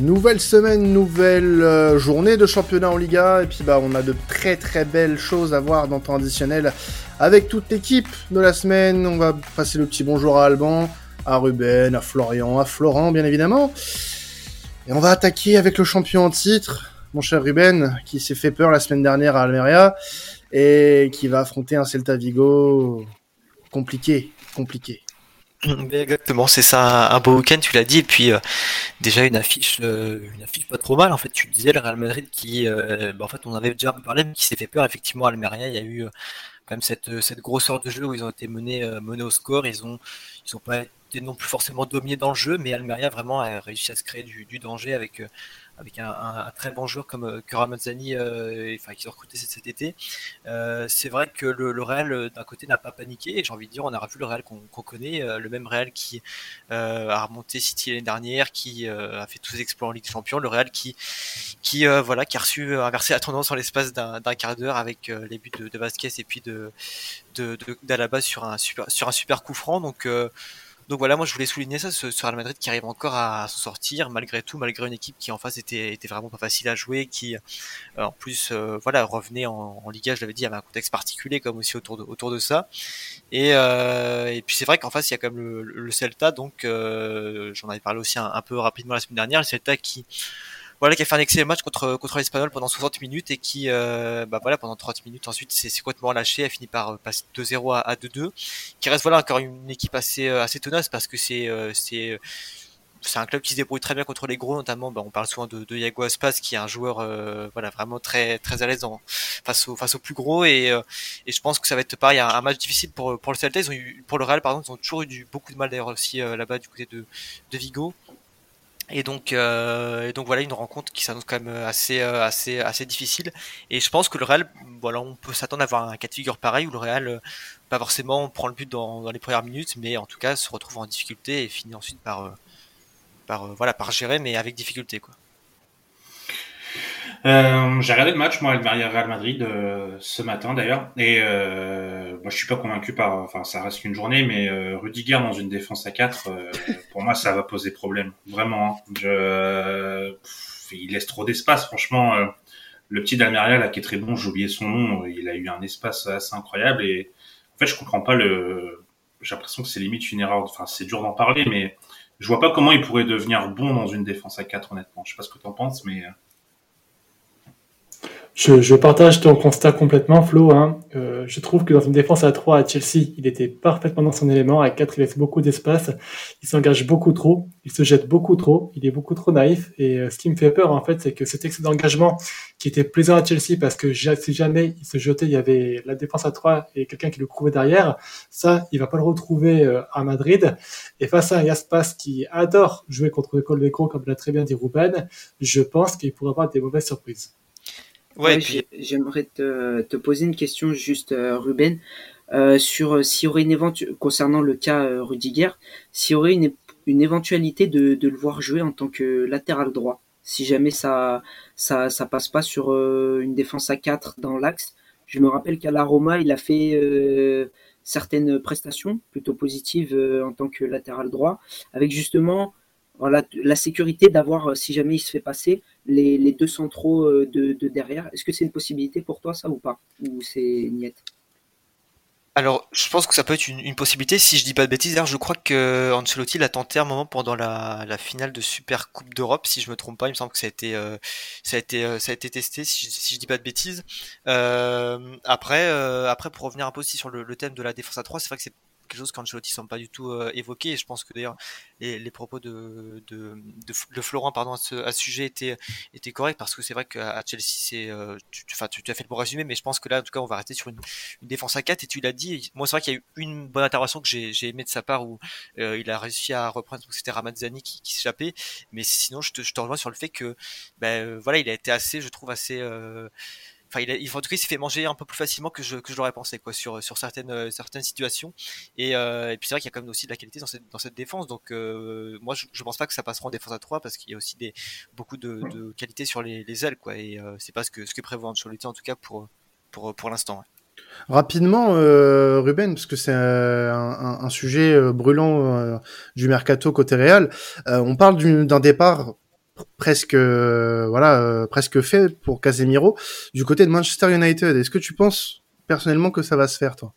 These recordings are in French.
Nouvelle semaine, nouvelle euh, journée de championnat en Liga. Et puis bah on a de très très belles choses à voir dans le temps additionnel avec toute l'équipe de la semaine. On va passer le petit bonjour à Alban, à Ruben, à Florian, à Florent bien évidemment. Et on va attaquer avec le champion en titre, mon cher Ruben, qui s'est fait peur la semaine dernière à Almeria et qui va affronter un Celta Vigo compliqué, compliqué. Exactement, c'est ça, un beau week-end, tu l'as dit, et puis euh, déjà une affiche, euh, une affiche pas trop mal. En fait, tu disais le Real Madrid qui, euh, bah, en fait, on avait déjà parlé, mais qui s'est fait peur. Effectivement, Almeria, il y a eu quand même cette cette grosseur de jeu où ils ont été menés menés au score. Ils ont ils ont pas été non plus forcément dominés dans le jeu, mais Almeria vraiment a réussi à se créer du, du danger avec avec un, très bon joueur comme euh, que Ramazzani, euh, enfin, qui ont recruté cet, été. Euh, c'est vrai que le, Real, d'un côté, n'a pas paniqué. Et j'ai envie de dire, on a revu le Real qu'on connaît, le même Real qui a remonté City l'année dernière, qui a fait tous ses exploits en Ligue des Champions, le Real qui, voilà, qui a reçu inversé la tendance en l'espace d'un quart d'heure avec les buts de, de, Vasquez et puis de d'Alaba sur un super sur un super coup franc. Donc donc voilà, moi je voulais souligner ça, ce, Real Madrid qui arrive encore à, s'en sortir malgré tout, malgré une équipe qui en face était, vraiment pas facile à jouer, qui euh, en plus euh, voilà revenait en, en Liga, je l'avais dit, il avait un contexte particulier comme aussi autour de, autour de ça. Et, euh, puis c'est vrai qu'en face il y a quand même le, le Celta, donc j'en avais parlé aussi un, peu rapidement la semaine dernière, le Celta qui voilà, qui a fait un excellent match contre contre l'Espagnol pendant 60 minutes et qui, euh, bah voilà, pendant 30 minutes ensuite, c'est complètement lâché, a fini par euh, passer 2-0 à, 2-2, qui reste voilà encore une équipe assez euh, assez tenace parce que c'est c'est c'est un club qui se débrouille très bien contre les gros, notamment. Bah, on parle souvent de, de Yago Aspas, qui est un joueur, voilà, vraiment très très à l'aise face aux face aux plus gros. Et, et je pense que ça va être pareil, un, match difficile pour pour le Celta. Ils ont pour le Real, pardon, ils ont toujours eu beaucoup de mal d'ailleurs aussi là-bas du côté de de Vigo. Et donc, euh, et donc voilà une rencontre qui s'annonce quand même assez, euh, assez, assez difficile. Et je pense que le Real, voilà, on peut s'attendre à avoir un cas de figure pareil où le Real, euh, pas forcément prend le but dans, les premières minutes, mais en tout cas se retrouve en difficulté et finit ensuite par, par, voilà, par gérer, mais avec difficulté, quoi. Euh, j'ai regardé le match, moi, Almeria Real Madrid euh, ce matin d'ailleurs, et euh, moi je suis pas convaincu par, enfin ça reste une journée, mais euh, Rudiger dans une défense à 4, euh, pour moi ça va poser problème, vraiment. Hein. Je, il laisse trop d'espace, franchement. Le petit d'Almeria là qui est très bon, j'ai oublié son nom, il a eu un espace assez incroyable et en fait je comprends pas le, j'ai l'impression que c'est limite une erreur, enfin c'est dur d'en parler, mais je vois pas comment il pourrait devenir bon dans une défense à 4 honnêtement. Je sais pas ce que tu en penses, mais je, je, partage ton constat complètement, Flo. Hein. Euh, je trouve que dans une défense à 3 à Chelsea, il était parfaitement dans son élément. À 4, il laisse beaucoup d'espace. Il s'engage beaucoup trop. Il se jette beaucoup trop. Il est beaucoup trop naïf. Et euh, ce qui me fait peur, en fait, c'est que cet excès d'engagement qui était plaisant à Chelsea parce que si jamais il se jetait, il y avait la défense à 3 et quelqu'un qui le couvrait derrière. Ça, il va pas le retrouver euh, à Madrid. Et face à un Yaspas qui adore jouer contre le Colveco, comme l'a très bien dit Ruben, je pense qu'il pourrait avoir des mauvaises surprises. Ouais, j'aimerais te, te, poser une question juste, euh, Ruben, euh, sur euh, s'il y aurait une éventualité, concernant le cas euh, Rudiger, s'il y aurait une, une éventualité de, de, le voir jouer en tant que latéral droit, si jamais ça, ça, ça passe pas sur une défense à 4 dans l'axe. Je me rappelle qu'à la Roma, il a fait certaines prestations plutôt positives en tant que latéral droit, avec justement voilà, la sécurité d'avoir, si jamais il se fait passer, les, deux centraux euh, de, de derrière. Est-ce que c'est une possibilité pour toi, ça ou pas? Ou c'est niette? Alors, je pense que ça peut être une, possibilité. Si je dis pas de bêtises, d'ailleurs, je crois que Ancelotti l'a tenté un moment pendant la, finale de Super Coupe d'Europe, si je me trompe pas. Il me semble que ça a été, euh, ça a été, euh, ça a été testé, si je, si dis pas de bêtises. Après, après, pour revenir un peu aussi sur le, le thème de la défense à 3, c'est vrai que c'est quelque chose qu'Ancelotti semble pas du tout euh. Et je pense que d'ailleurs les, les, propos de, de, de, Florent pardon, à ce, à ce sujet étaient, étaient corrects parce que c'est vrai qu'à Chelsea, c'est, euh, tu, tu, tu, as fait le bon résumé, mais je pense que là, en tout cas, on va rester sur une, une défense à 4 et tu l'as dit. Moi, c'est vrai qu'il y a eu une bonne intervention que j'ai aimé de sa part où euh, il a réussi à reprendre, c'était Ramazzani qui, qui s'échappait. Mais sinon, je te, je te rejoins sur le fait que, ben, voilà, il a été assez, je trouve, assez, euh, enfin il, en tout cas il s'est fait manger un peu plus facilement que je que je l'aurais pensé quoi sur sur certaines euh, certaines situations et, euh, et puis c'est vrai qu'il y a quand même aussi de la qualité dans cette dans cette défense donc euh, moi je, je pense pas que ça passera en défense à 3 parce qu'il y a aussi des beaucoup de, de qualité sur les, les ailes quoi et euh, c'est pas ce que ce que prévoit Ancelotti en tout cas pour pour pour l'instant. Rapidement, Ruben, parce que c'est un, sujet brûlant du mercato côté Real. On parle d'un départ presque voilà presque fait pour Casemiro du côté de Manchester United. Est-ce que tu penses personnellement que ça va se faire toi?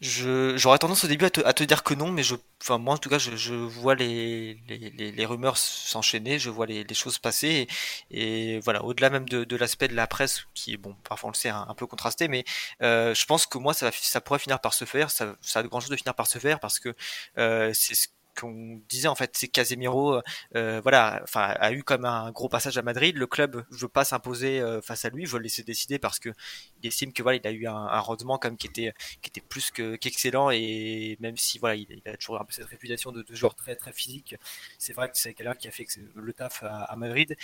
J'aurais tendance au début à te, dire que non, mais je, enfin moi en tout cas, je, vois les, les, rumeurs s'enchaîner, je vois les, choses passer, et, voilà, au-delà même de, l'aspect de la presse, qui est bon, parfois on le sait, un, peu contrasté, mais euh, je pense que moi ça, ça pourrait finir par se faire, ça, ça a de grandes chances de finir par se faire parce que euh, c'est ce qu'on disait en fait, c'est Casemiro, euh, voilà, enfin a eu comme un gros passage à Madrid. Le club veut pas s'imposer euh, face à lui, veut le laisser décider parce que il estime que voilà, il a eu un, rendement comme qui était qui était plus que qu'excellent et même si voilà, il, a toujours un peu cette réputation de, joueur très très physique, c'est vrai que c'est quelqu'un qui a fait le taf à, Madrid.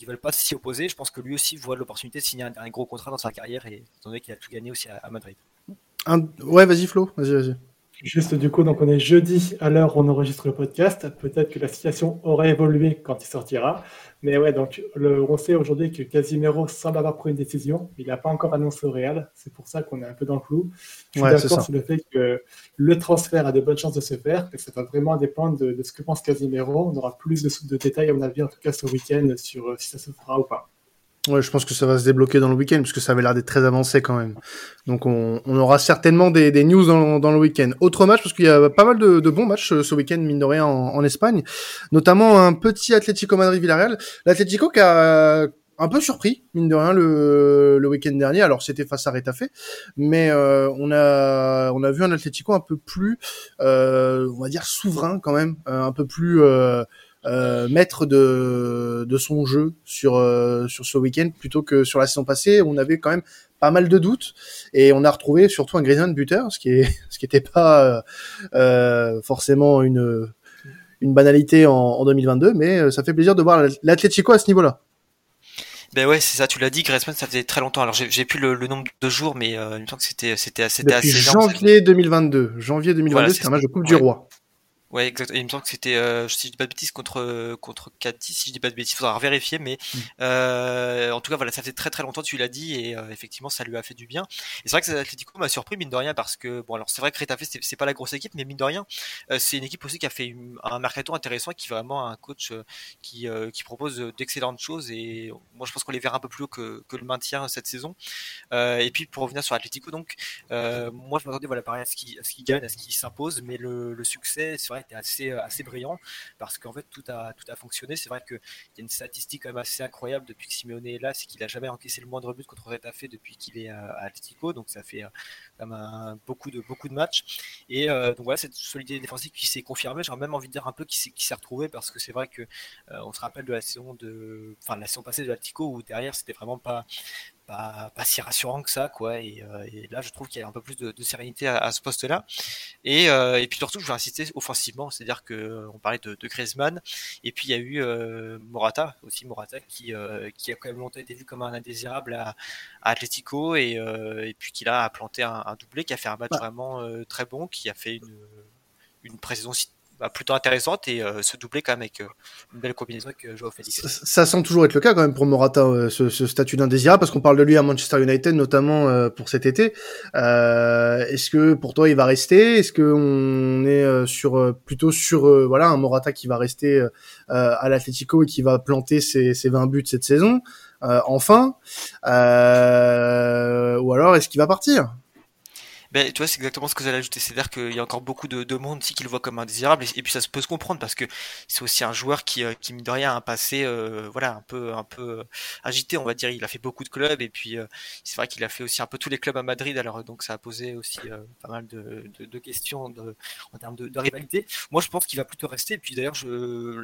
Ils veulent pas s'y opposer. Je pense que lui aussi voit l'opportunité de signer un, gros contrat dans sa carrière et étant donné qu'il a tout gagné aussi à, Madrid. Ouais, vas-y Flo, vas-y, vas-y. Juste du coup, donc on est jeudi à l'heure où on enregistre le podcast. Peut-être que la situation aurait évolué quand il sortira. Mais ouais, donc le, on sait aujourd'hui que Casimiro semble avoir pris une décision. Il n'a pas encore annoncé au Real. C'est pour ça qu'on est un peu dans le flou. Je suis d'accord sur le fait que le transfert a de bonnes chances de se faire. Et ça va vraiment dépendre de, ce que pense Casimiro. On aura plus de, de, détails, à mon avis, en tout cas ce week-end, sur euh, si ça se fera ou pas. Ouais, je pense que ça va se débloquer dans le week-end, puisque ça avait l'air d'être très avancé quand même. Donc on, on aura certainement des, des news dans, dans, le week-end. Autre match, parce qu'il y a pas mal de, de bons matchs euh, ce week-end, mine de rien, en, en, Espagne. Notamment un petit Atlético Madrid-Villarreal. L'Atlético qui a un peu surpris, mine de rien, le, le week-end dernier. Alors c'était face à Retafe, mais euh, on a on a vu un Atlético un peu plus, euh, on va dire souverain quand même, euh, un peu plus euh, euh, maître de, de son jeu sur euh, sur ce week-end plutôt que sur la saison passée. On avait quand même pas mal de doutes et on a retrouvé surtout un Griezmann buteur, ce qui est ce qui n'était pas euh, forcément une une banalité en, en 2022, mais ça fait plaisir de voir l'Atlético à ce niveau-là. Ben ouais, c'est ça, tu l'as dit, Griezmann, ça faisait très longtemps. Alors j'ai plus le, nombre de jours, mais euh, il me semble que c'était c'était assez janvier 2022. Janvier 2022, c'était un match de Coupe du Roi. Ouais, exactement. Il me semble que c'était, euh, si je dis pas de bêtises, contre contre Cadiz, si je dis pas de bêtises, il faudra vérifier, mais mm. euh, en tout cas, voilà, ça fait très très longtemps, tu l'as dit, et euh, effectivement, ça lui a fait du bien. Et c'est vrai que l'Atlético m'a surpris, mine de rien, parce que, bon, alors c'est vrai que Retafe, c'est pas la grosse équipe, mais mine de rien, euh, c'est une équipe aussi qui a fait un mercato intéressant, qui est vraiment un coach euh, qui, qui propose d'excellentes choses, et moi je pense qu'on les verra un peu plus haut que, que le maintien cette saison. et puis pour revenir sur l'Atlético, donc, moi je m'attendais, voilà, pareil, à ce qu'il qu gagne, à ce qu'il s'impose, mais le, le succès, c'est vrai, assez, euh, assez brillant parce qu'en fait tout a, tout a fonctionné. C'est vrai qu'il y a une statistique quand même assez incroyable depuis que Simeone est là, c'est qu'il a jamais encaissé le moindre but contre Retafe depuis qu'il est à, Atletico, donc ça fait euh, quand même beaucoup, de, beaucoup de matchs. Et euh, donc voilà, cette solidité défensive qui s'est confirmée, j'aurais même envie de dire un peu qui s'est retrouvé parce que c'est vrai que on se rappelle de la saison de, la saison passée de Atletico où derrière c'était vraiment pas, pas, pas, si rassurant que ça, quoi. Et, euh, et là, je trouve qu'il y a un peu plus de, de sérénité à, à ce poste-là. Et, euh, et puis surtout, je vais insister offensivement, c'est-à-dire que on parlait de, de Griezmann, et puis il y a eu euh, Morata aussi, Morata qui, qui a quand même longtemps été vu comme un indésirable à, à Atletico, et, et puis qui là a planté un, un, doublé, qui a fait un match vraiment très bon, qui a fait une, une précision bah, plutôt intéressante et euh, se doubler quand même avec euh, une belle combinaison avec euh, Joao Félix. Ça, semble toujours être le cas quand même pour Morata, ce, ce, statut d'indésirable, parce qu'on parle de lui à Manchester United notamment pour cet été. Est-ce que pour toi il va rester? Est-ce que on est sur plutôt sur voilà un Morata qui va rester à l'Atlético et qui va planter ses, ses 20 buts cette saison? Enfin Ou alors est-ce qu'il va partir? Ben, tu vois, c'est exactement ce que j'allais ajouter. C'est-à-dire qu'il y a encore beaucoup de, de monde aussi qui le voit comme indésirable. Et, puis ça se peut se comprendre parce que c'est aussi un joueur qui, euh, qui mine de rien, a un passé, euh, voilà, un peu, un peu euh, agité, on va dire. Il a fait beaucoup de clubs et puis c'est vrai qu'il a fait aussi un peu tous les clubs à Madrid. Alors donc ça a posé aussi pas mal de, de, questions en termes de, rivalité. Moi, je pense qu'il va plutôt rester. Et puis d'ailleurs,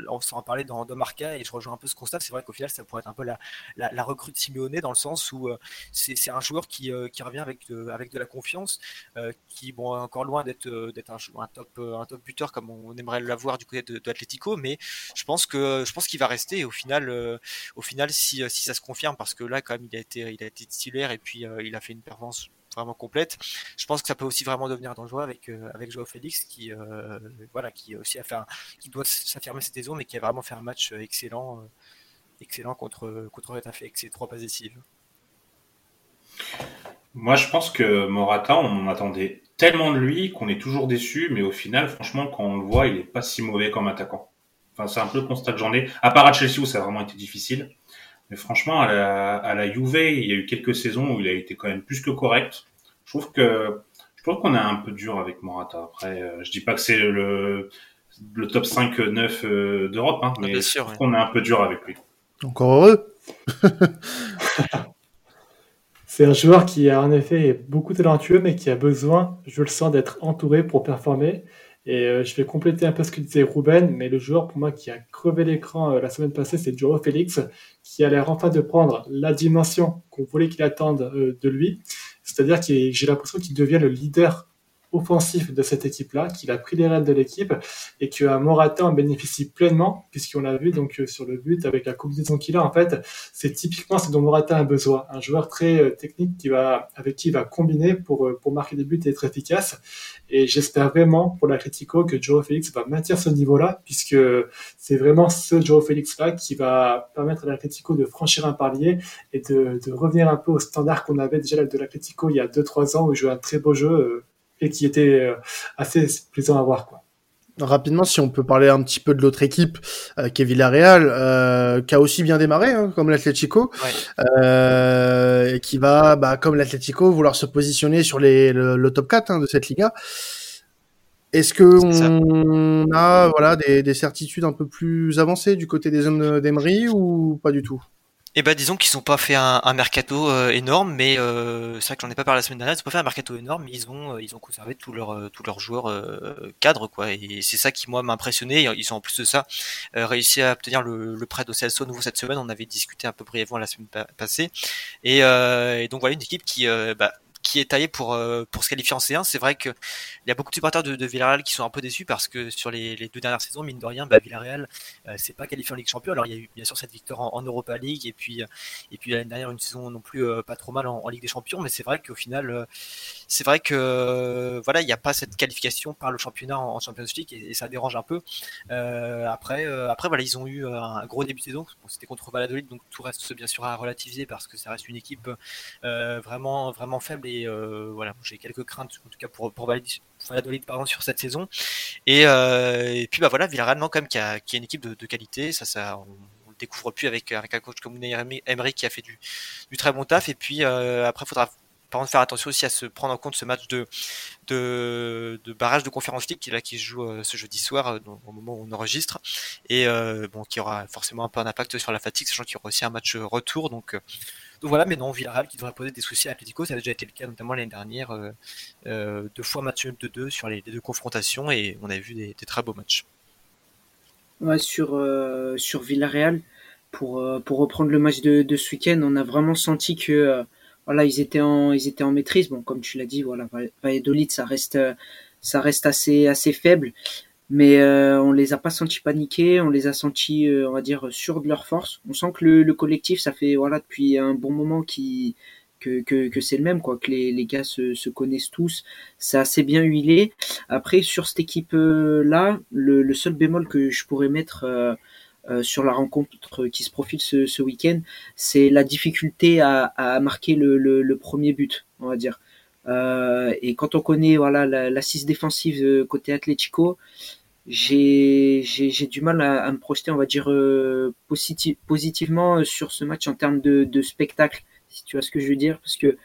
on s'en parlait dans, dans Marca et je rejoins un peu ce constat. C'est vrai qu'au final, ça pourrait être un peu la, la, la recrue Simeone dans le sens où c'est un joueur qui, qui revient avec avec de la confiance. Euh, qui bon encore loin d'être euh, euh, un top buteur comme on aimerait l'avoir du côté de, de mais je pense que je pense qu'il va rester au final au final si, ça se confirme parce que là quand même il a été il a été titulaire et puis il a fait une performance vraiment complète. Je pense que ça peut aussi vraiment devenir dangereux avec avec Joao Félix qui voilà qui aussi qui doit s'affirmer cette saison mais qui a vraiment fait un match excellent excellent contre contre avec ses trois passes décisives. Moi, je pense que Morata, on attendait tellement de lui qu'on est toujours déçu, mais au final, franchement, quand on le voit, il est pas si mauvais comme attaquant. Enfin, c'est un peu le constat de journée. À part à Chelsea où ça a vraiment été difficile. Mais franchement, à la, à la Juve, il y a eu quelques saisons où il a été quand même plus que correct. Je trouve que je trouve qu'on est un peu dur avec Morata. Après, euh, je dis pas que c'est le, le top 5-9 euh, d'Europe, hein, mais je trouve qu'on est un peu dur avec lui. Encore heureux. c'est un joueur qui a en effet beaucoup talentueux, mais qui a besoin, je le sens, d'être entouré pour performer. Et euh, je vais compléter un peu ce que disait Ruben, mais le joueur pour moi qui a crevé l'écran euh, la semaine passée, c'est Joao Félix, qui a l'air enfin de prendre la dimension qu'on voulait qu'il attende euh, de lui. C'est-à-dire que j'ai l'impression qu'il devient le leader offensif de cette équipe-là, qu'il a pris les rênes de l'équipe et que Morata en bénéficie pleinement, puisqu'on l'a vu donc euh, sur le but avec la combinaison qu'il a. En fait, c'est typiquement ce dont Morata a besoin, un joueur très euh, technique qui va avec qui il va combiner pour euh, pour marquer des buts et être efficace. Et j'espère vraiment pour l'Atletico que Joe Félix va maintenir ce niveau-là, puisque c'est vraiment ce Joe Félix-là qui va permettre à l'Atletico de franchir un palier et de, de revenir un peu au standard qu'on avait déjà de l'Atletico il y a 2-3 ans où il jouait un très beau jeu et qui était euh, assez plaisant à voir. Quoi. Rapidement, si on peut parler un petit peu de l'autre équipe, euh, qui est Villarreal, euh, qui a aussi bien démarré, hein, comme l'Atlético, euh, et qui va, bah, comme l'Atlético, vouloir se positionner sur les, le, top 4 hein, de cette Liga. Est-ce que on a voilà des, des, certitudes un peu plus avancées du côté des hommes d'Emery ou pas du tout? Eh ben disons qu'ils n'ont pas fait un, un mercato euh, énorme, mais euh, c'est vrai que j'en ai pas parlé la semaine dernière. Ils n'ont pas fait un mercato énorme, mais ils ont euh, ils ont conservé tous leurs tous leurs joueurs cadres quoi. Et c'est ça qui moi m'a impressionné. Ils ont en plus de ça réussi à obtenir le, le prêt de nouveau cette semaine. On avait discuté un peu brièvement la semaine passée. Et, et, donc voilà une équipe qui bah, qui est taillé pour euh, pour se qualifier en C1. C'est vrai que il y a beaucoup de supporters de, Villarreal qui sont un peu déçus parce que sur les, deux dernières saisons, mine de rien, bah, Villarreal euh, c'est pas qualifié en Ligue Champion. Alors il y a eu bien sûr cette victoire en, Europa League et puis et puis l'année dernière une saison non plus euh, pas trop mal en, Ligue des Champions, mais c'est vrai qu'au final c'est vrai que voilà il n'y a pas cette qualification par le championnat en, Champions League et, ça dérange un peu. après après voilà ils ont eu un gros début de saison. C'était contre Valladolid donc tout reste bien sûr à relativiser parce que ça reste une équipe vraiment vraiment faible euh, voilà, j'ai quelques craintes en tout cas pour pour Valladolid pardon sur cette saison. Et, euh, et puis bah voilà, Villarreal quand même qui a, qui a une équipe de, qualité, ça ça on, découvre plus avec avec un coach comme Emery qui a fait du, du très bon taf. Et puis euh, après, faudra par contre faire attention aussi à se prendre en compte ce match de de, de barrage de conférence League qui là qui se joue ce jeudi soir au moment où on enregistre et bon qui aura forcément un peu un impact sur la fatigue sachant qu'il y aura aussi un match retour donc donc voilà, mais non, Villarreal qui devrait poser des soucis à Atletico, ça a déjà été le cas notamment l'année dernière, euh, euh, deux fois match de deux sur les, deux confrontations et on a vu des, très beaux matchs. Ouais, sur, euh, sur Villarreal, pour, reprendre le match de, ce week-end, on a vraiment senti que voilà, ils étaient en, maîtrise. Bon, comme tu l'as dit, voilà, Valladolid, ça reste, ça reste assez faible mais euh, on les a pas sentis paniquer, on les a sentis, euh, on va dire, sûrs de leur force. On sent que le, le, collectif, ça fait voilà depuis un bon moment qui que, que, que c'est le même, quoi, que les, les gars se, se connaissent tous, c'est assez bien huilé. Après, sur cette équipe-là, le, le, seul bémol que je pourrais mettre euh, euh, sur la rencontre qui se profile ce, ce week-end, c'est la difficulté à, à marquer le, le, premier but, on va dire. Euh, et quand on connaît voilà l'assise défensive côté Atlético, j'ai j'ai du mal à, à, me projeter, on va dire, euh, positif, positivement euh, sur ce match en termes de, de, spectacle, si tu vois ce que je veux dire, parce que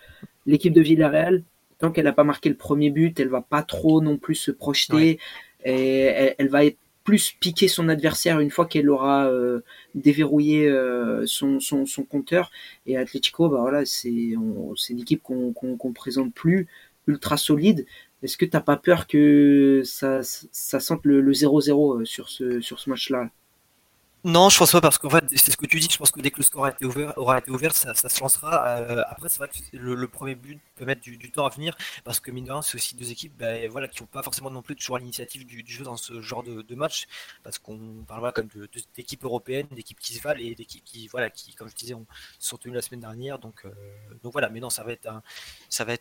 l'équipe de Villarreal, tant qu'elle n'a pas marqué le premier but, elle va pas trop non plus se projeter, et elle, elle, va être plus piquer son adversaire une fois qu'elle aura euh, déverrouillé euh, son, son, son, compteur. Et Atletico, bah voilà, c'est c'est une équipe qu'on qu'on présente plus ultra solide, est-ce que t'as pas peur que ça, ça sente le 0-0 euh, sur ce, sur ce match-là? Non, je pense pas parce qu'en fait, c'est ce que tu dis. Je pense que dès que le score aura été ouvert, ça, se lancera. Euh, après, c'est vrai que le, premier but peut mettre du, temps à venir parce que mine de rien, c'est aussi deux équipes, bah, voilà, qui n'ont pas forcément non plus toujours l'initiative du, jeu dans ce genre de, match parce qu'on parle comme d'équipes européennes, d'équipes qui se valent et d'équipes qui, voilà, qui, comme je disais, ont, sont tenues la semaine dernière. Donc, euh, voilà. Mais non, ça va être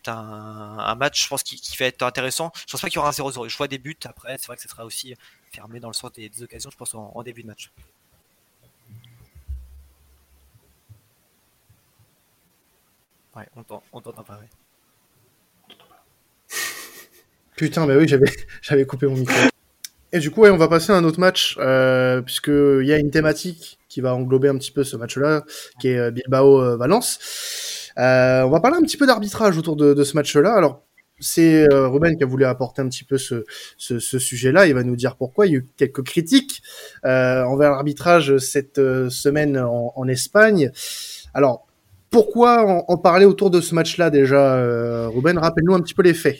un, match, je pense, qui, va être intéressant. Je pense pas qu'il y aura un 0-0. Je vois des buts. Après, c'est vrai que ça sera aussi fermé dans le sens des, des occasions, je pense, en, en début de match. Ouais, on t'entend pas, Putain, mais oui, j'avais, coupé mon micro. Et du coup, ouais, on va passer à un autre match, euh, puisqu'il y a une thématique qui va englober un petit peu ce match-là, qui est Bilbao-Valence. on va parler un petit peu d'arbitrage autour de, ce match-là. Alors, c'est euh, Ruben qui a voulu apporter un petit peu ce, ce, sujet-là. Il va nous dire pourquoi. Il y a eu quelques critiques euh, envers l'arbitrage cette euh, semaine en, en, Espagne. Alors, pourquoi en, parler autour de ce match-là déjà, euh, Ruben? Rappelle-nous un petit peu les faits.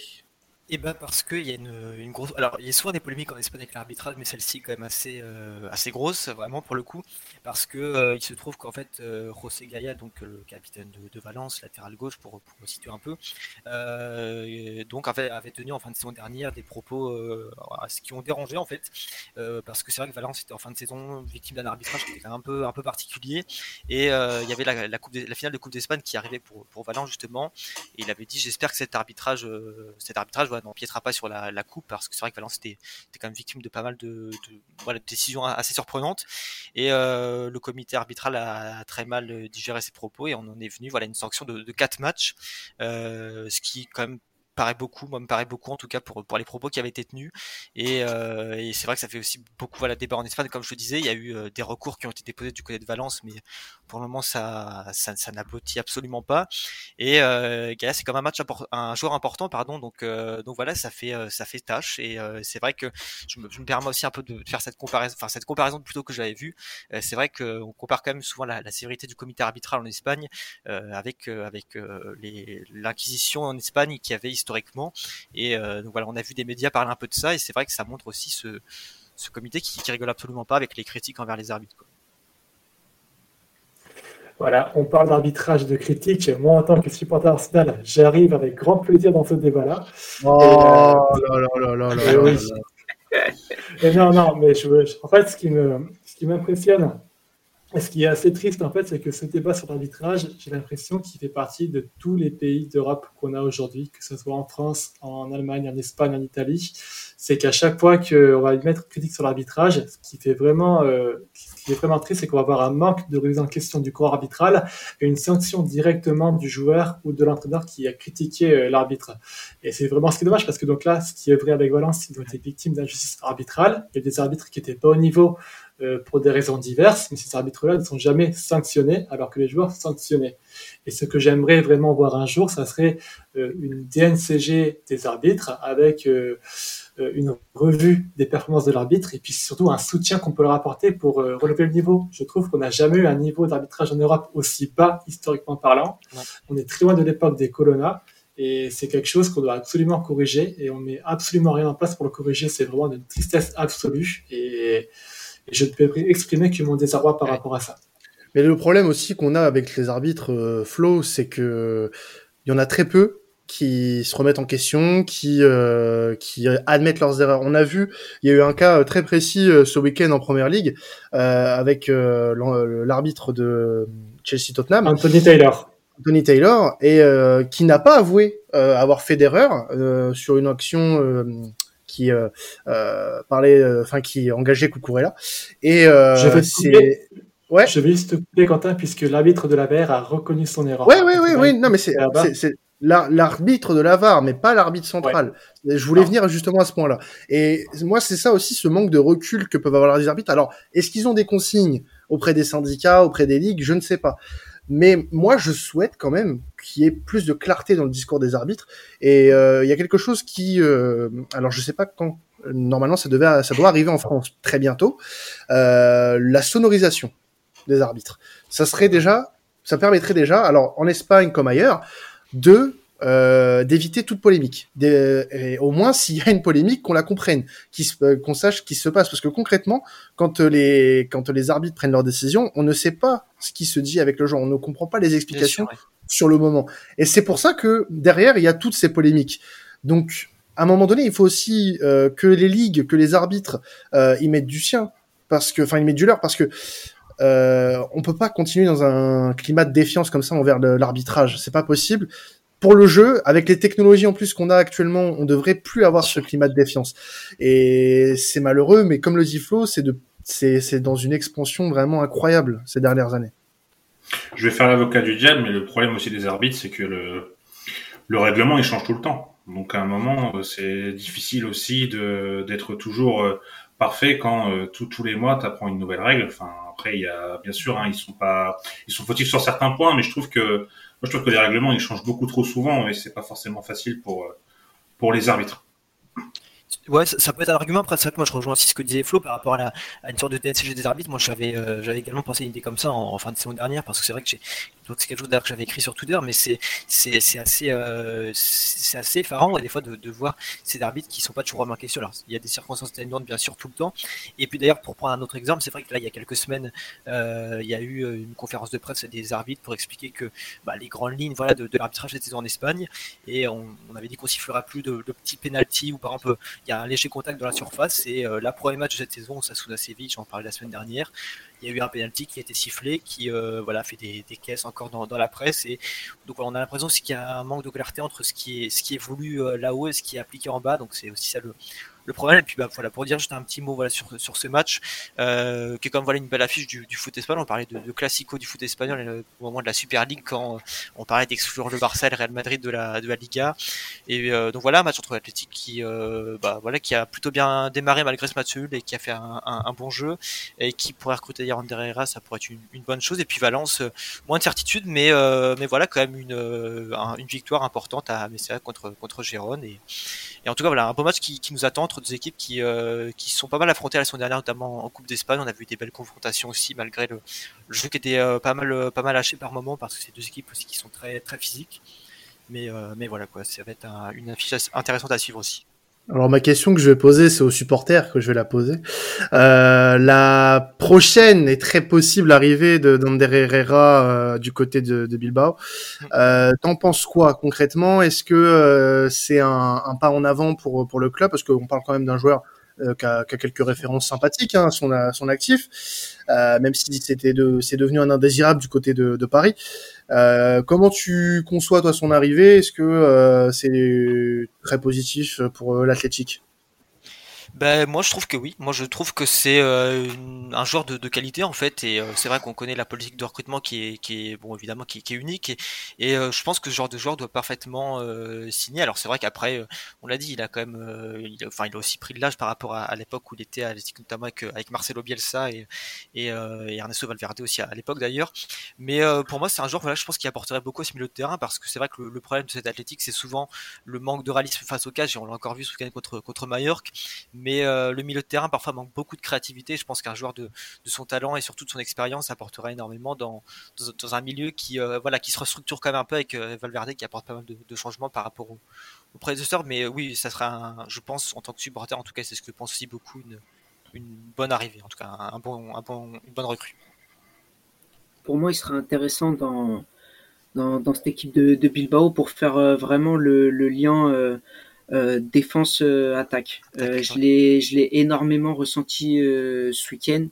Eh ben parce qu'il y a une, grosse. Alors il y a souvent des polémiques en Espagne avec l'arbitrage, mais celle-ci quand même assez euh, assez grosse, vraiment pour le coup, parce que euh, il se trouve qu'en fait euh, José Gaia, donc le capitaine de, Valence, latéral gauche pour pour situer un peu, euh, donc avait, avait tenu en fin de saison dernière des propos euh, qui ont dérangé en fait, parce que c'est vrai que Valence était en fin de saison victime d'un arbitrage qui était un peu un peu particulier, et il y avait la, la, coupe de, la finale de Coupe d'Espagne qui arrivait pour pour Valence justement, et il avait dit j'espère que cet arbitrage cet arbitrage voilà, n'empiétera pas sur la, coupe parce que c'est vrai que Valence était, quand même victime de pas mal de, voilà, de décisions assez surprenantes et euh, le comité arbitral a, très mal digéré ses propos et on en est venu voilà une sanction de, de 4 matchs euh, ce qui quand même paraît beaucoup, moi me paraît beaucoup en tout cas pour, pour les propos qui avaient été tenus. Et, euh, c'est vrai que ça fait aussi beaucoup voilà, débat en Espagne. Comme je le disais, il y a eu euh, des recours qui ont été déposés du côté de Valence, mais pour le moment ça, ça, ça n'aboutit absolument pas. Et euh, Gaia c'est comme un match un joueur important, pardon. Donc, euh, donc voilà, ça fait euh, ça fait tâche. Et euh, c'est vrai que je me, je me, permets aussi un peu de faire cette comparaison, enfin cette comparaison plutôt que j'avais vu. Euh, c'est vrai qu'on compare quand même souvent la, la, sévérité du comité arbitral en Espagne euh, avec avec l'inquisition en Espagne qui avait historiquement. Et donc voilà, on a vu des médias parler un peu de ça, et c'est vrai que ça montre aussi ce, ce comité qui, qui, rigole absolument pas avec les critiques envers les arbitres. Quoi. Voilà, on parle d'arbitrage, de critique. Moi, en tant que supporter Arsenal, j'arrive avec grand plaisir dans ce débat-là. Oh euh, là là là là. Et non, non, mais je, je, en fait, ce qui me, ce qui m'impressionne, et ce qui est assez triste, en fait, c'est que ce débat sur l'arbitrage, j'ai l'impression qu'il fait partie de tous les pays d'Europe qu'on a aujourd'hui, que ce soit en France, en Allemagne, en Espagne, en Italie. C'est qu'à chaque fois qu'on va mettre critique sur l'arbitrage, ce qui fait vraiment, euh, ce qui est vraiment triste, c'est qu'on va avoir un manque de remise en question du corps arbitral et une sanction directement du joueur ou de l'entraîneur qui a critiqué euh, l'arbitre. Et c'est vraiment ce qui est dommage parce que donc là, ce qui est vrai avec Valence, ils ont été victimes d'injustice arbitrale. Il y a des arbitres qui n'étaient pas au niveau euh, pour des raisons diverses, mais ces arbitres-là ne sont jamais sanctionnés alors que les joueurs sont sanctionnés. Et ce que j'aimerais vraiment voir un jour, ça serait euh, une DNCG des arbitres avec euh, une revue des performances de l'arbitre et puis surtout un soutien qu'on peut leur apporter pour euh, relever le niveau. Je trouve qu'on n'a jamais eu un niveau d'arbitrage en Europe aussi bas historiquement parlant. On est très loin de l'époque des colonnas. Et c'est quelque chose qu'on doit absolument corriger et on met absolument rien en place pour le corriger. C'est vraiment une tristesse absolue. Et, et je ne peux exprimer que mon désarroi par rapport à ça. Mais le problème aussi qu'on a avec les arbitres euh, Flo, c'est que il y en a très peu qui se remettent en question, qui euh, qui admettent leurs erreurs. On a vu, il y a eu un cas très précis euh, ce week-end en Première Ligue euh, avec euh, l'arbitre de Chelsea Tottenham, Anthony Taylor. Anthony Taylor et qui n'a pas avoué avoir fait d'erreur sur une action qui euh, euh, parlait, enfin qui engageait Cucurella. Et euh, c'est Ouais. Je vais juste te couper, Quentin, puisque l'arbitre de la VAR a reconnu son erreur. Ouais, ouais, ouais, ouais. Non, mais c'est l'arbitre de la VAR, mais pas l'arbitre central. Ouais. Je voulais non. venir justement à ce point-là. Et moi, c'est ça aussi, ce manque de recul que peuvent avoir les arbitres. Alors, est-ce qu'ils ont des consignes auprès des syndicats, auprès des ligues? Je ne sais pas. Mais moi, je souhaite quand même qu'il y ait plus de clarté dans le discours des arbitres. Et euh, il y a quelque chose qui, euh, alors je sais pas quand. Normalement, ça devait, ça doit arriver en France très bientôt. Euh, la sonorisation des arbitres. Ça serait déjà, ça permettrait déjà, alors en Espagne comme ailleurs, de euh, d'éviter toute polémique. Des, et au moins, s'il y a une polémique, qu'on la comprenne, qu'on sache ce qui se passe. Parce que concrètement, quand les, quand les arbitres prennent leurs décisions, on ne sait pas ce qui se dit avec le genre. On ne comprend pas les explications sûr, ouais. sur le moment. Et c'est pour ça que derrière, il y a toutes ces polémiques. Donc, à un moment donné, il faut aussi euh, que les ligues, que les arbitres, euh, y mettent du sien. Parce que, enfin, ils mettent du leur. Parce que euh, on peut pas continuer dans un climat de défiance comme ça envers l'arbitrage. C'est pas possible. Pour le jeu, avec les technologies en plus qu'on a actuellement, on devrait plus avoir ce climat de défiance. Et c'est malheureux, mais comme le dit Flo, c'est de, c'est dans une expansion vraiment incroyable ces dernières années. Je vais faire l'avocat du diable, mais le problème aussi des arbitres, c'est que le, le règlement il change tout le temps. Donc à un moment, c'est difficile aussi d'être toujours parfait quand euh, tous les mois tu apprends une nouvelle règle. Enfin après il y bien sûr hein, ils sont pas ils sont fautifs sur certains points, mais je trouve que moi je trouve que les règlements ils changent beaucoup trop souvent et c'est pas forcément facile pour euh, pour les arbitres. Ouais, ça, peut être un argument. Après, c'est vrai que moi, je rejoins aussi ce que disait Flo par rapport à, à une sorte de TNCG des arbitres. Moi, j'avais, euh, j'avais également pensé une idée comme ça en, fin de saison dernière, parce que c'est vrai que j'ai, c'est quelque chose que j'avais écrit sur Twitter, mais c'est, c'est, c'est assez, euh, c'est assez effarant des fois de, de, voir ces arbitres qui sont pas toujours remarqués sur. Alors, il y a des circonstances atténuantes bien sûr tout le temps. Et puis d'ailleurs, pour prendre un autre exemple, c'est vrai que là, il y a quelques semaines, euh, il y a eu une conférence de presse des arbitres pour expliquer que bah, les grandes lignes, voilà, de, l'arbitrage cette saison en Espagne, et on, avait dit qu'on sifflera plus de, petits penalties ou par exemple, il y a un léger contact dans la surface. Et euh, la première match de cette saison, Sasuna Séville, j'en parlais la semaine dernière, il y a eu un penalty qui a été sifflé, qui euh, voilà fait des, caisses encore dans, la presse. Et donc on a l'impression qu'il y a un manque de clarté entre ce qui est ce qui est voulu euh, là-haut et ce qui est appliqué en bas. Donc c'est aussi ça le, le problème. Et puis bah, voilà, pour dire juste un petit mot voilà, sur, sur ce match, euh, qui est comme voilà, une belle affiche du, du foot espagnol. On parlait de, de classico du foot espagnol euh, au moment de la Super League quand on parlait d'exclure le Barça et le Real Madrid de la, de la Liga. Et euh, donc voilà, un match entre l'Athletic qui, euh, bah, voilà, qui a plutôt bien démarré malgré ce match nul et qui a fait un, un, bon jeu et qui pourrait recruter Yaron Herrera, ça pourrait être une, une, bonne chose. Et puis Valence, euh, moins de certitude, mais, euh, mais voilà, quand même une, une victoire importante à Messia contre, contre Gérone. Et, et en tout cas, voilà, un beau match qui, qui nous attend deux équipes qui, euh, qui sont pas mal affrontées la semaine dernière, notamment en Coupe d'Espagne. On a vu des belles confrontations aussi, malgré le, jeu qui était euh, pas mal, euh, pas par moment, parce que c'est deux équipes aussi qui sont très, très physiques. Mais, voilà, quoi, ça va être un, une affiche intéressante à suivre aussi. Alors ma question que je vais poser, c'est aux supporters que je vais la poser. Euh, la prochaine est très possible arrivée de d'Ander Herrera euh, du côté de, de Bilbao. Euh, T'en penses quoi concrètement? Est-ce que euh, c'est un, un, pas en avant pour pour le club? Parce qu'on parle quand même d'un joueur a, qui, quelques références sympathiques hein, son, son actif, euh, même si c'était de, c'est devenu un indésirable du côté de, de Paris. Euh, comment tu conçois toi son arrivée? Est-ce que euh, c'est très positif pour euh, l'Athletic ben moi je trouve que oui. Moi je trouve que c'est euh, un joueur de, de, qualité en fait et euh, c'est vrai qu'on connaît la politique de recrutement qui est, qui est bon évidemment qui, qui est unique et, euh, je pense que ce genre de joueur doit parfaitement euh, signer. Alors c'est vrai qu'après euh, on l'a dit il a quand même il a, enfin il a aussi pris de l'âge par rapport à, à l'époque où il était à notamment avec, avec Marcelo Bielsa et, et, et Ernesto Valverde aussi à, l'époque d'ailleurs. Mais pour moi c'est un joueur voilà je pense qu'il apporterait beaucoup à ce milieu de terrain parce que c'est vrai que le, le, problème de cet Athletic c'est souvent le manque de réalisme face au cage et on l'a encore vu ce week-end contre contre Mallorca euh, le milieu de terrain parfois manque beaucoup de créativité. Je pense qu'un joueur de, son talent et surtout de son expérience apportera énormément dans, un milieu qui, euh, voilà, qui se restructure quand même un peu avec euh, Valverde qui apporte pas mal de, changements par rapport aux au prédécesseurs. Mais oui, ça sera, un, je pense, en tant que supporter, en tout cas, c'est ce que pense aussi beaucoup, une, bonne arrivée, en tout cas, un bon, un bon, une bonne recrue. Pour moi, il sera intéressant dans, cette équipe de, Bilbao pour faire vraiment le, lien défense euh, attaque. Euh, je l'ai je l'ai énormément ressenti ce week-end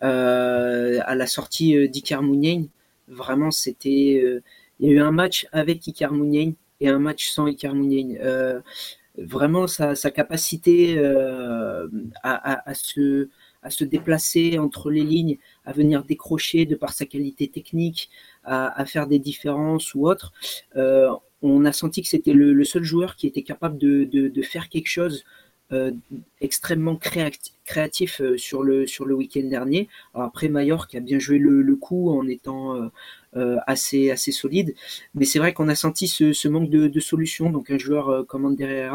à la sortie d'Icar Mounien. Vraiment, c'était il y a eu un match avec Icar Mounien et un match sans Icar Mounien. vraiment, sa, sa capacité à, à, à se à se déplacer entre les lignes, à venir décrocher de par sa qualité technique, à, à faire des différences ou autre. Euh, on a senti que c'était le, seul joueur qui était capable de, faire quelque chose euh, extrêmement créatif, euh, sur le week-end dernier. Après Mallorca a bien joué le, coup en étant euh, assez solide, mais c'est vrai qu'on a senti ce, manque de, de solution. Donc un joueur comme Ander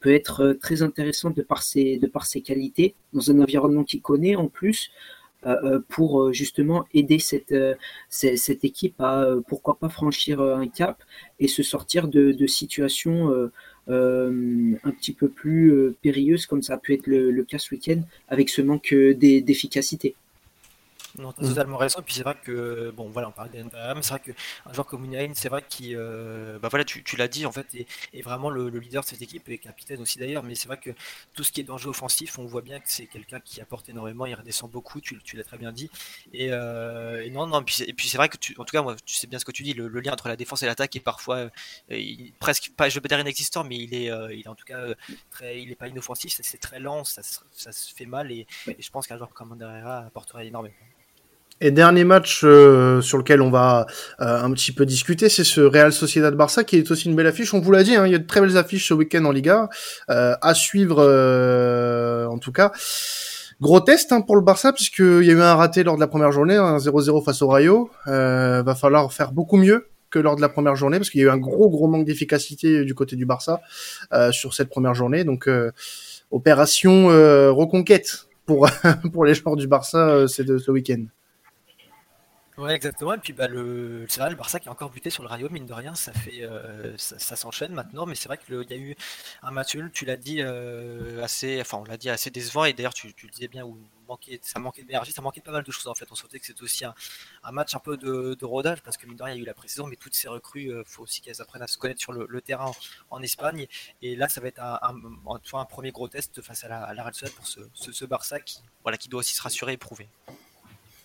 peut être très intéressant de par ses de par ses qualités dans un environnement qu'il connaît en plus. Euh, pour justement aider cette, cette équipe à pourquoi pas franchir un cap et se sortir de, de situations euh, un petit peu plus euh, périlleuse comme ça a pu être le, le cas ce week-end avec ce manque d'efficacité. Non, t'as totalement raison. Et puis c'est vrai que, bon, voilà, on parle d'Endaam, c'est vrai qu'un joueur comme Unai, c'est vrai qu'il, euh, bah voilà, tu, tu l'as dit, en fait, est, est vraiment le, le, leader de cette équipe et capitaine aussi d'ailleurs. Mais c'est vrai que tout ce qui est danger offensif, on voit bien que c'est quelqu'un qui apporte énormément, il redescend beaucoup, tu, tu l'as très bien dit. Et, euh, et non, non, et puis, et puis c'est vrai que, tu, en tout cas, moi, tu sais bien ce que tu dis, le, le lien entre la défense et l'attaque est parfois euh, il, presque, pas, je veux pas dire inexistant, mais il est, il est en tout cas très, il est pas inoffensif, c'est très lent, ça, ça se fait mal et, et je pense qu'un joueur comme Herrera apporterait énormément. Et dernier match euh, sur lequel on va euh, un petit peu discuter, c'est ce Real Sociedad Barça qui est aussi une belle affiche. On vous l'a dit, hein, il y a de très belles affiches ce week-end en Liga. Euh, à suivre en tout cas. Gros test hein, pour le Barça puisqu'il y a eu un raté lors de la première journée, un 0-0 face au Rayo. Euh, va falloir faire beaucoup mieux que lors de la première journée parce qu'il y a eu un gros gros manque d'efficacité du côté du Barça euh, sur cette première journée. Donc euh, opération euh, reconquête pour pour les joueurs du Barça c'est de ce week-end. Ouais, exactement. Et puis, bah, le, c'est vrai, le Barça qui a encore buté sur le Rayo, mine de rien, ça fait, euh, ça, s'enchaîne maintenant. Mais c'est vrai qu'il y a eu un match tu l'as dit, euh, assez, enfin, on l'a dit assez décevant. Et d'ailleurs, tu, tu le disais bien, où manquait, ça manquait d'énergie, ça manquait pas mal de choses en fait. On sentait que c'était aussi un, match un peu de, de, rodage parce que mine de rien, il y a eu la précision, mais toutes ces recrues, euh, faut aussi qu'elles apprennent à se connaître sur le, terrain en, Espagne. Et là, ça va être un, un, un premier gros test face à la, à Real Sociedad pour ce, ce, ce, Barça qui, voilà, qui doit aussi se rassurer et prouver.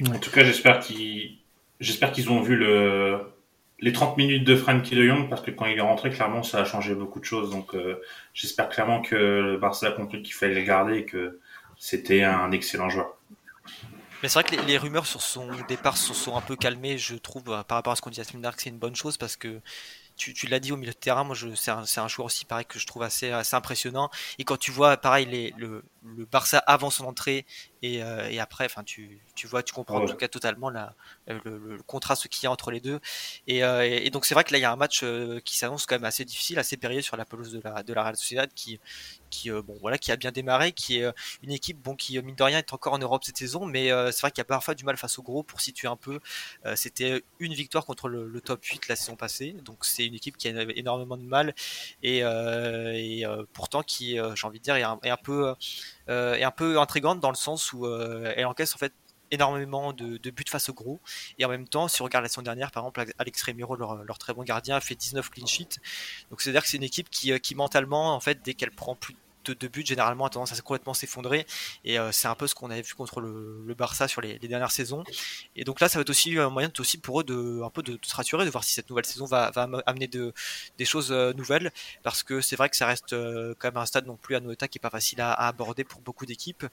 En tout cas, j'espère qu'il J'espère qu'ils ont vu le, les 30 minutes de Frankie de Jong parce que quand il est rentré, clairement, ça a changé beaucoup de choses. Donc, euh, j'espère clairement que le Barça a compris qu'il fallait le garder et que c'était un excellent joueur. Mais c'est vrai que les, rumeurs sur son départ se sont un peu calmées, je trouve, par rapport à ce qu'on dit à semaine c'est une bonne chose parce que tu, l'as dit au milieu de terrain, moi c'est un, joueur aussi pareil que je trouve assez, assez impressionnant. Et quand tu vois pareil les, le, le Barça avant son entrée et, euh, et après, enfin tu, tu vois, tu comprends en tout cas totalement la, le, contraste qu'il y a entre les deux. Et, euh, et donc c'est vrai que là il y a un match euh, qui s'annonce quand même assez difficile, assez périlleux sur la pelouse de la, de la Real Sociedad qui, qui euh, bon voilà qui a bien démarré, qui est euh, une équipe bon qui mine de rien est encore en Europe cette saison, mais euh, c'est vrai qu'il y a parfois du mal face au gros pour situer un peu. C'était une victoire contre le, le, top 8 la saison passée, donc c'est une équipe qui a énormément de mal et, et pourtant qui j'ai envie de dire est un, est un peu est un peu intrigante dans le sens où elle encaisse en fait énormément de, de, buts face au gros. Et en même temps, si on regarde la saison dernière, par exemple, Alex Remiro, leur, leur très bon gardien, a fait 19 clean sheets. Donc c'est-à-dire que c'est une équipe qui, qui mentalement, en fait, dès qu'elle prend plus de, de but généralement a tendance à complètement s'effondrer. Et euh, c'est un peu ce qu'on avait vu contre le, Barça sur les, dernières saisons. Et donc là ça va être aussi un moyen aussi pour eux de un peu de, se rassurer de voir si cette nouvelle saison va, amener de, des choses euh, nouvelles. Parce que c'est vrai que ça reste euh, quand même un stade non plus à Noeta qui est pas facile à, aborder pour beaucoup d'équipes.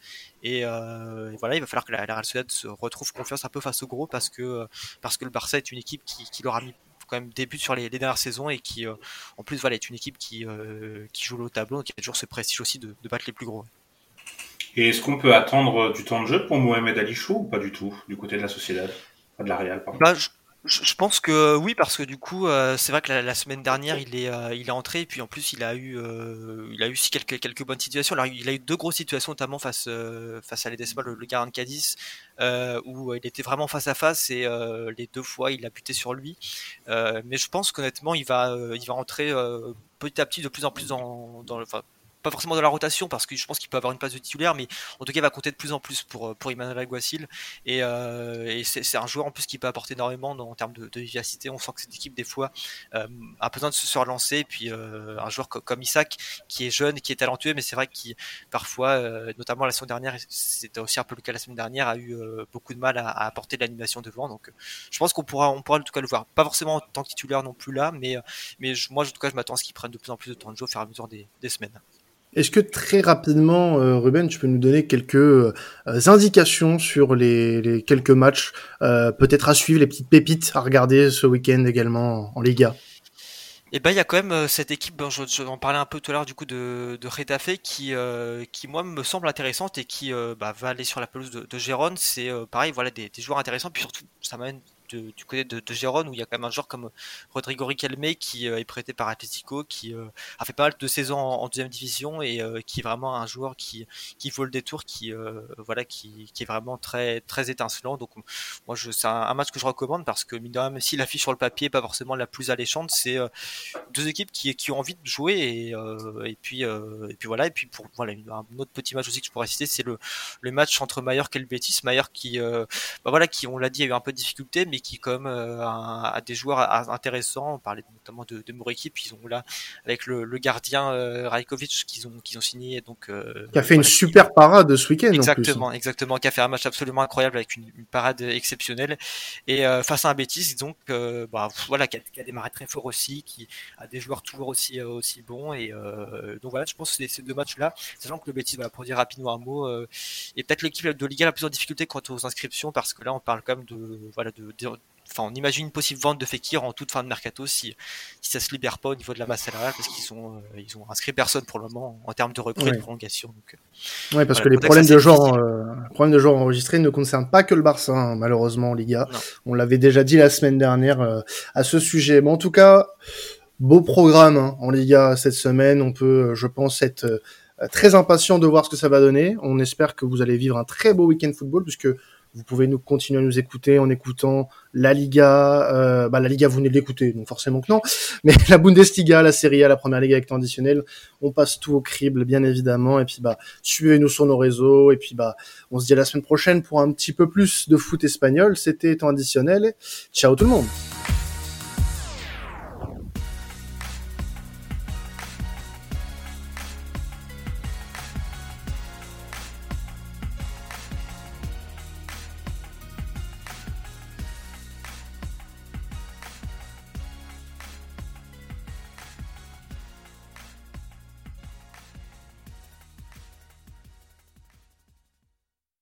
Et, euh, voilà il va falloir que la, la Real se retrouve confiance un peu face au gros parce que parce que le Barça est une équipe qui, qui leur a mis quand même débute sur les, les, dernières saisons et qui, euh, en plus, voilà, est une équipe qui, euh, qui joue au tableau, donc il y a toujours ce prestige aussi de, de battre les plus gros. Et est-ce qu'on peut attendre du temps de jeu pour Mohamed Ali Chou ou pas du tout, du côté de la Sociedad, de la Real, pardon bah, je... Je pense que oui parce que du coup euh, c'est vrai que la, semaine dernière il est euh, il est entré et puis en plus il a eu euh, il a eu aussi quelques bonnes situations. Alors il a eu deux grosses situations notamment face euh, face à l'Edesma le, le de Cadiz où il était vraiment face à face et les deux fois il a buté sur lui. Mais je pense qu'honnêtement il va il va rentrer petit à petit de plus en plus dans le pas forcément de la rotation parce que je pense qu'il peut avoir une place de titulaire, mais en tout cas il va compter de plus en plus pour pour Emmanuel Alguacil et, euh, c'est un joueur en plus qui peut apporter énormément dans, en termes de, vivacité. On sent que cette équipe des fois euh, a besoin de se relancer. Et puis euh, un joueur comme, Isaac qui est jeune, qui est talentueux, mais c'est vrai qu'il parfois, euh, notamment la semaine dernière, c'était aussi un peu le cas la semaine dernière, a eu euh, beaucoup de mal à, apporter de l'animation devant. Donc je pense qu'on pourra on pourra en tout cas le voir. Pas forcément en tant que titulaire non plus là, mais mais moi en tout cas je m'attends à ce qu'il prenne de plus en plus de temps de jeu au fur et à mesure des, des semaines. Est-ce que très rapidement, euh, Ruben, tu peux nous donner quelques euh, indications sur les, quelques matchs, euh, peut-être à suivre, les petites pépites à regarder ce week-end également en, Liga? Eh ben il y a quand même cette équipe, je, je en parlais un peu tout à l'heure du coup de, de qui qui moi me semble intéressante et qui bah, va aller sur la pelouse de, de Gérone. C'est pareil, voilà des, des, joueurs intéressants puis surtout ça m'amène de, du côté de, Gérone où il y a quand même un joueur comme Rodrigo Riquelme qui euh, est prêté par Atletico, qui euh, a fait pas mal de saisons en, deuxième division et euh, qui est vraiment un joueur qui qui vaut le détour, qui voilà qui, qui est vraiment très très étincelant. Donc moi c'est un, match que je recommande parce que même si l'affiche sur le papier est pas forcément la plus alléchante, c'est deux équipes qui qui ont envie de jouer et et puis et puis voilà et puis pour voilà un autre petit match aussi que je pourrais citer c'est le le match entre Mallorca et le Betis, Mallorca qui bah voilà qui on l'a dit a eu un peu de difficulté mais qui comme euh, a, a, des joueurs intéressants. On parlait notamment de, de Moriki, puis ils ont là avec le, le gardien euh, Rajkovic qu'ils ont qu'ils ont signé donc euh, qui a fait voilà, une super parade ce week-end. Exactement, en plus. exactement, qui a fait un match absolument incroyable avec une, une parade exceptionnelle et euh, face à un Betis donc euh, bah, voilà qui a, qui a, démarré très fort aussi, qui a des joueurs toujours aussi aussi bons et donc voilà, je pense que ces deux matchs là, sachant que le Betis va pour dire rapidement un mot et peut-être l'équipe de Liga la plus en difficulté quant aux inscriptions parce que là on parle quand même de voilà de, de enfin, on imagine une possible vente de Fekir en toute fin de mercato si, si ça se libère pas au niveau de la masse salariale parce qu'ils ont, euh, ils ont inscrit personne pour le moment en termes de recrues et de prolongation. Donc, euh. ouais, parce que les problèmes de, joueurs, euh, problèmes de joueurs enregistrés ne concernent pas que le Barça, hein, malheureusement, en Liga. On l'avait déjà dit la semaine dernière euh, à ce sujet. Mais en tout cas, beau programme hein, en Liga cette semaine. On peut, je pense, être très impatient de voir ce que ça va donner. On espère que vous allez vivre un très beau week-end football puisque vous pouvez nous continuer à nous écouter en écoutant la Liga. Euh, bah, la Liga, vous venez de l'écouter, donc forcément que non. Mais la Bundesliga, la Serie A, la Première Liga avec temps additionnel, on passe tout au crible, bien évidemment. Et puis bah, suivez-nous sur nos réseaux. Et puis bah, on se dit à la semaine prochaine pour un petit peu plus de foot espagnol. C'était temps additionnel. Ciao tout le monde.